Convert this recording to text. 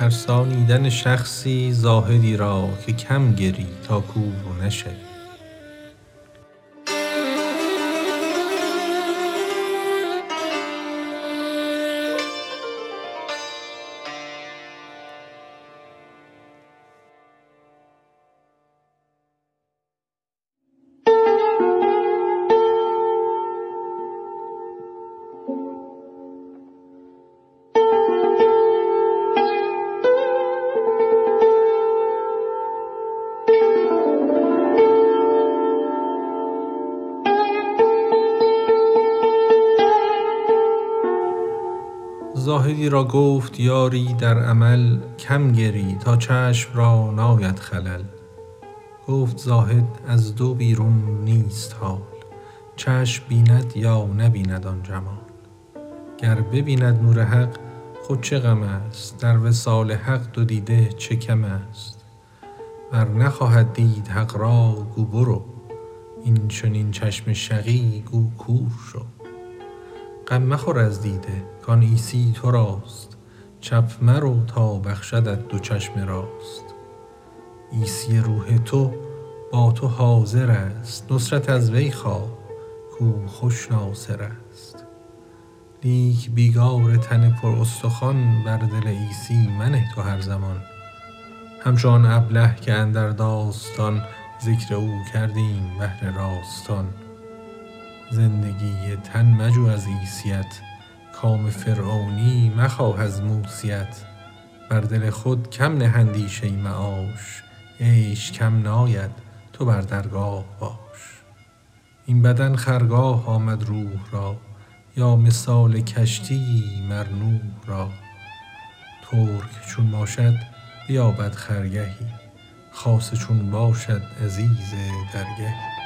ترسانیدن شخصی زاهدی را که کم گری تا کور نشوی زاهدی را گفت یاری در عمل کم گری تا چشم را ناید خلل. گفت زاهد از دو بیرون نیست حال چشم بیند یا نبیند آن جمال. گر ببیند نور حق خود چه غم است؟ در وصال حق دو دیده چه کم است؟ ور نخواهد دید حق را گو برو. این چنین چشم شقی گو کور شو. غم مخور از دیده کان عیسی تو راست. چپ مرو تا بخشدت دو چشم راست. عیسی روح تو با تو حاضر است. نصرت از وی خواه کاو خوش ناصر است. لیک بیگار تن پر استخوان بر دل عیسی منه تو هر زمان. همچو آن ابله که اندر داستان ذکر او کردیم بهر راستان. زندگی تن مجو از عیسیت کام فرعونی مخواه از موسیت. بر دل خود کم نه اندیشه معاش عیش کم ناید تو بر درگاه باش. این بدن خرگاه آمد روح را یا مثال کشتیی مر نوح را. ترک چون باشد بیابد خرگهی خاصه چون باشد عزیز درگهی.